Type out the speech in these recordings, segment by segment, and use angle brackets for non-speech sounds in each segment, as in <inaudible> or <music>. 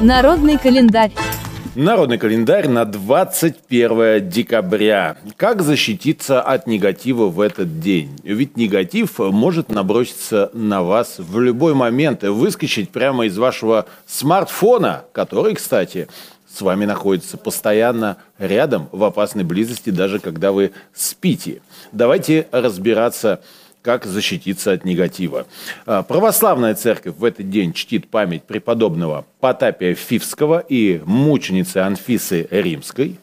Народный календарь. Народный календарь на 21 декабря. Как защититься от негатива в этот день? Ведь негатив может наброситься на вас в любой момент и выскочить прямо из вашего смартфона, который, кстати, с вами находится постоянно рядом, в опасной близости, даже когда вы спите. Давайте разбираться как защититься от негатива. А, православная церковь в этот день чтит память преподобного Потапия Фивского и мученицы Анфисы Римской.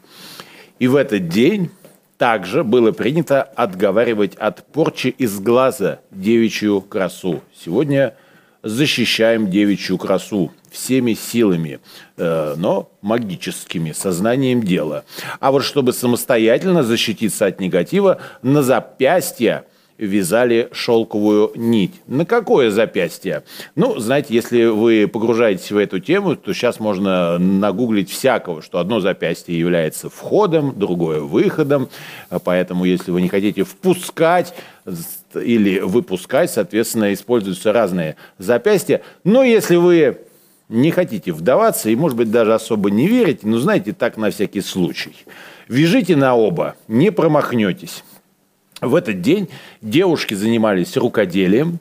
И в этот день также было принято отговаривать от порчи из глаза девичью красу. Сегодня защищаем девичью красу всеми силами, э, но магическими, сознанием дела. А вот чтобы самостоятельно защититься от негатива, на запястье вязали шелковую нить. На какое запястье? Ну, знаете, если вы погружаетесь в эту тему, то сейчас можно нагуглить всякого, что одно запястье является входом, другое выходом. Поэтому, если вы не хотите впускать или выпускать, соответственно, используются разные запястья. Но если вы не хотите вдаваться и, может быть, даже особо не верите, но знаете, так на всякий случай. Вяжите на оба, не промахнетесь. В этот день девушки занимались рукоделием.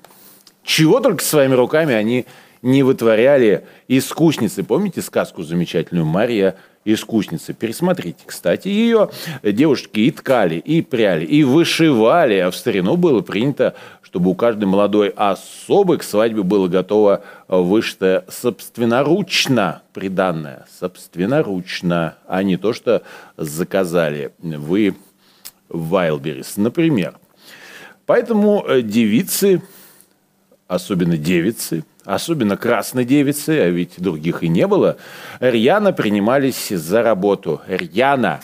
Чего только своими руками они не вытворяли искусницы. Помните сказку замечательную «Мария искусница»? Пересмотрите, кстати, ее. Девушки и ткали, и пряли, и вышивали. А в старину было принято, чтобы у каждой молодой особы к свадьбе было готово вышито собственноручно приданное. Собственноручно, а не то, что заказали. Вы Вайлберис, например. Поэтому э, девицы, особенно девицы, особенно красные девицы, а ведь других и не было, рьяно принимались за работу. Рьяно.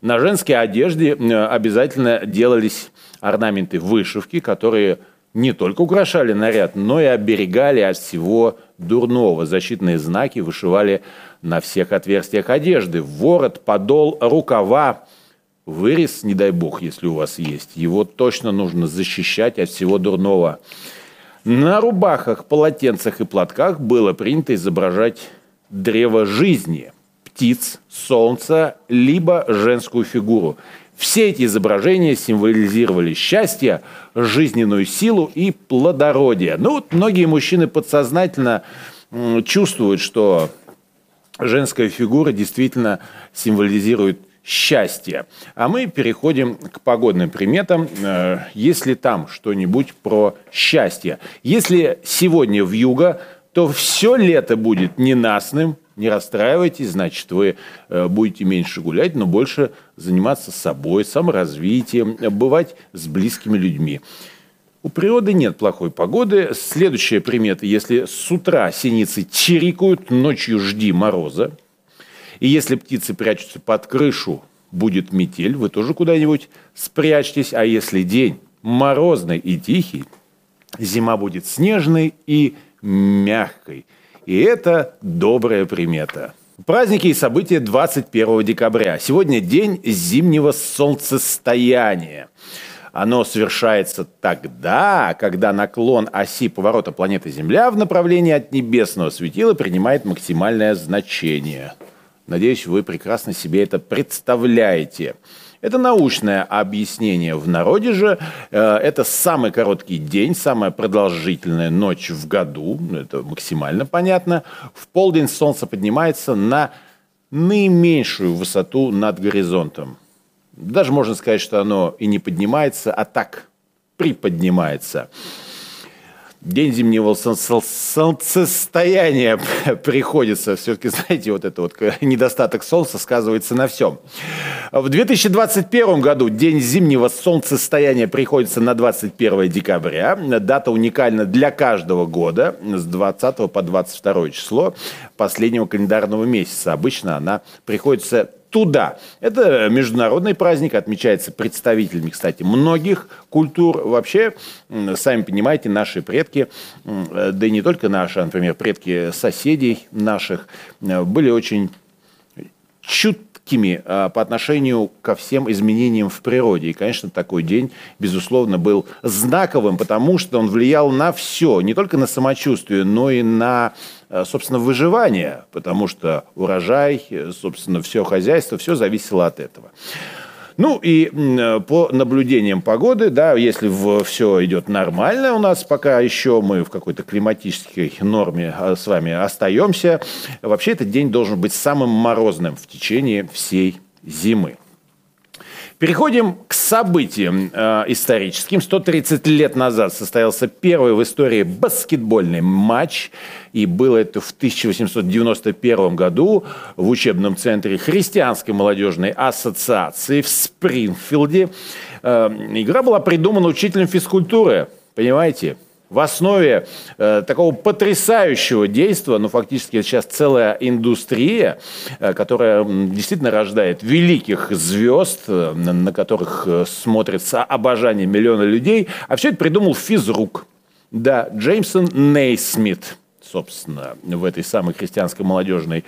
На женской одежде обязательно делались орнаменты вышивки, которые не только украшали наряд, но и оберегали от всего дурного. Защитные знаки вышивали на всех отверстиях одежды. Ворот, подол, рукава, Вырез, не дай бог, если у вас есть, его точно нужно защищать от всего дурного. На рубахах, полотенцах и платках было принято изображать древо жизни, птиц, солнца, либо женскую фигуру. Все эти изображения символизировали счастье, жизненную силу и плодородие. Ну, вот многие мужчины подсознательно чувствуют, что женская фигура действительно символизирует счастья. А мы переходим к погодным приметам. Э, если там что-нибудь про счастье. Если сегодня в юго, то все лето будет ненастным, не расстраивайтесь, значит, вы э, будете меньше гулять, но больше заниматься собой, саморазвитием, бывать с близкими людьми. У природы нет плохой погоды. Следующая примета. Если с утра синицы чирикают, ночью жди мороза. И если птицы прячутся под крышу, будет метель, вы тоже куда-нибудь спрячьтесь. А если день морозный и тихий, зима будет снежной и мягкой. И это добрая примета. Праздники и события 21 декабря. Сегодня день зимнего солнцестояния. Оно совершается тогда, когда наклон оси поворота планеты Земля в направлении от небесного светила принимает максимальное значение – Надеюсь, вы прекрасно себе это представляете. Это научное объяснение. В народе же э, это самый короткий день, самая продолжительная ночь в году. Ну, это максимально понятно. В полдень солнце поднимается на наименьшую высоту над горизонтом. Даже можно сказать, что оно и не поднимается, а так приподнимается. День зимнего солнцестояния <laughs> приходится. Все-таки, знаете, вот это вот недостаток солнца сказывается на всем. В 2021 году День зимнего солнцестояния приходится на 21 декабря. Дата уникальна для каждого года с 20 по 22 число последнего календарного месяца. Обычно она приходится туда. Это международный праздник, отмечается представителями, кстати, многих культур. Вообще, сами понимаете, наши предки, да и не только наши, а, например, предки соседей наших, э, были очень чутки жуткими а, по отношению ко всем изменениям в природе. И, конечно, такой день, безусловно, был знаковым, потому что он влиял на все, не только на самочувствие, но и на а, собственно, выживание, потому что урожай, собственно, все хозяйство, все зависело от этого. Ну и по наблюдениям погоды, да, если все идет нормально у нас, пока еще мы в какой-то климатической норме а, с вами остаемся, вообще этот день должен быть самым морозным в течение всей зимы. Переходим к событиям э, историческим. 130 лет назад состоялся первый в истории баскетбольный матч. И было это в 1891 году в учебном центре Христианской молодежной ассоциации в Спрингфилде. Э, игра была придумана учителем физкультуры. Понимаете? В основе э, такого потрясающего действия, ну, фактически сейчас целая индустрия, э, которая действительно рождает великих звезд, э, на которых э, смотрят с обожанием миллионы людей, а все это придумал физрук. Да, Джеймсон Нейсмит – собственно, в этой самой христианской молодежной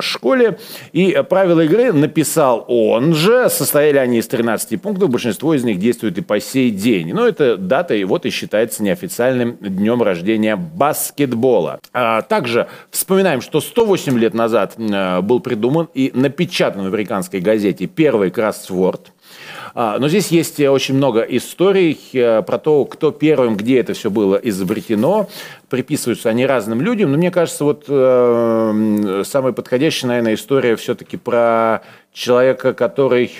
школе. И правила игры написал он же. Состояли они из 13 пунктов. Большинство из них действует и по сей день. Но эта дата и вот и считается неофициальным днем рождения баскетбола. А также вспоминаем, что 108 лет назад э, был придуман и напечатан в американской газете первый кроссворд – но здесь есть э, очень много историй э, про то, кто первым, где это все было изобретено. Приписываются они разным людям. Но мне кажется, вот э, самая подходящая, наверное, история все-таки про человека, который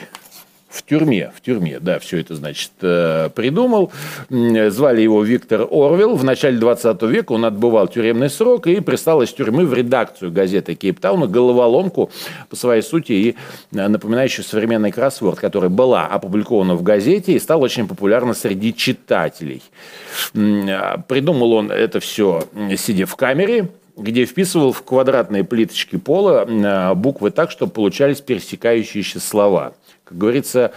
в тюрьме, в тюрьме, да, все это, значит, э, придумал. Звали его Виктор Орвел. В начале 20 века он отбывал тюремный срок и пристал из тюрьмы в редакцию газеты Кейптауна головоломку по своей сути и э, напоминающую современный кроссворд, которая была опубликована в газете и стала очень популярна среди читателей. А, придумал он это все, сидя в камере, где вписывал в квадратные плиточки пола э, буквы так, чтобы получались пересекающиеся слова – как говорится,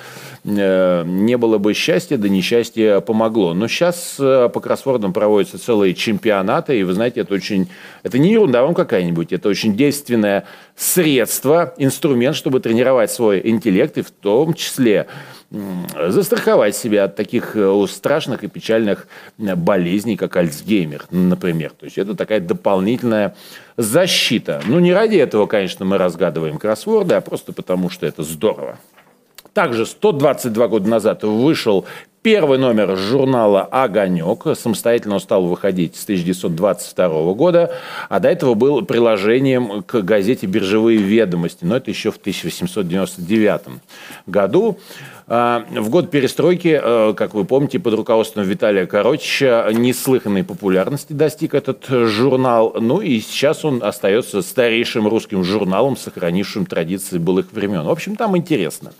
э, не было бы счастья, да несчастье помогло. Но сейчас э, по кроссвордам проводятся целые чемпионаты, и вы знаете, это очень, это не ерунда вам какая-нибудь, это очень действенное средство, инструмент, чтобы тренировать свой интеллект, и в том числе застраховать себя от таких э, страшных и печальных болезней, как Альцгеймер, например. То есть это такая дополнительная защита. Ну, не ради этого, конечно, мы разгадываем кроссворды, а просто потому, что это здорово. Также 122 года назад вышел первый номер журнала «Огонек». Самостоятельно он стал выходить с 1922 года, а до этого был приложением к газете «Биржевые ведомости», но это еще в 1899 году. А, в год перестройки, э, как вы помните, под руководством Виталия Коротича неслыханной популярности достиг этот журнал. Ну и сейчас он остается старейшим русским журналом, сохранившим традиции былых времен. В общем, там интересно.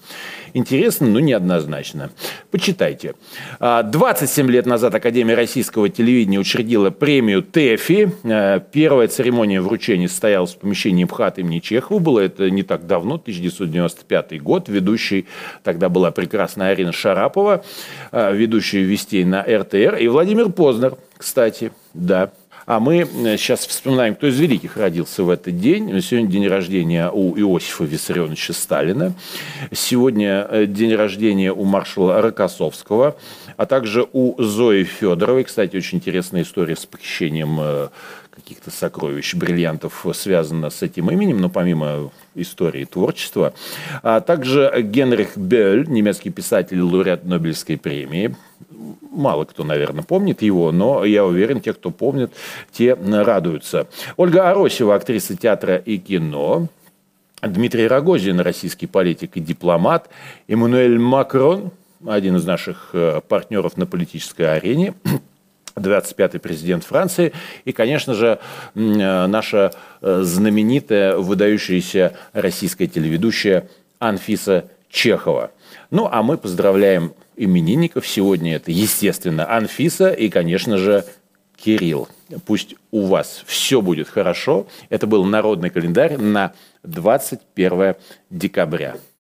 Интересно, но неоднозначно. Почитайте. 27 а, лет назад Академия российского телевидения учредила премию ТЭФИ. А, первая церемония вручения состоялась в помещении МХАТ имени Чехова. Было это не так давно, 1995 год. Ведущей тогда была прекрасная Арина Шарапова, а, ведущая вестей на РТР. И Владимир Познер, кстати, да. А мы сейчас э, вспоминаем, кто из великих родился в этот день. Сегодня день рождения у Иосифа Виссарионовича Сталина. Сегодня э, день рождения у маршала Рокоссовского, а также у Зои Федоровой. Кстати, очень интересная история с похищением э, каких-то сокровищ, бриллиантов связана с этим именем, но помимо истории творчества. А также Генрих Бёль, немецкий писатель, лауреат Нобелевской премии. Мало кто, наверное, помнит его, но я уверен, те, кто помнит, те радуются. Ольга Аросева, актриса театра и кино. Дмитрий Рогозин, российский политик и дипломат. Эммануэль Макрон, один из наших э, партнеров на политической арене. <clears throat> 25-й президент Франции. И, конечно же, э, наша э, знаменитая, выдающаяся российская телеведущая Анфиса Чехова. Ну, а мы поздравляем именинников. Сегодня это, естественно, Анфиса и, конечно же, Кирилл. Пусть у вас все будет хорошо. Это был народный календарь на 21 декабря.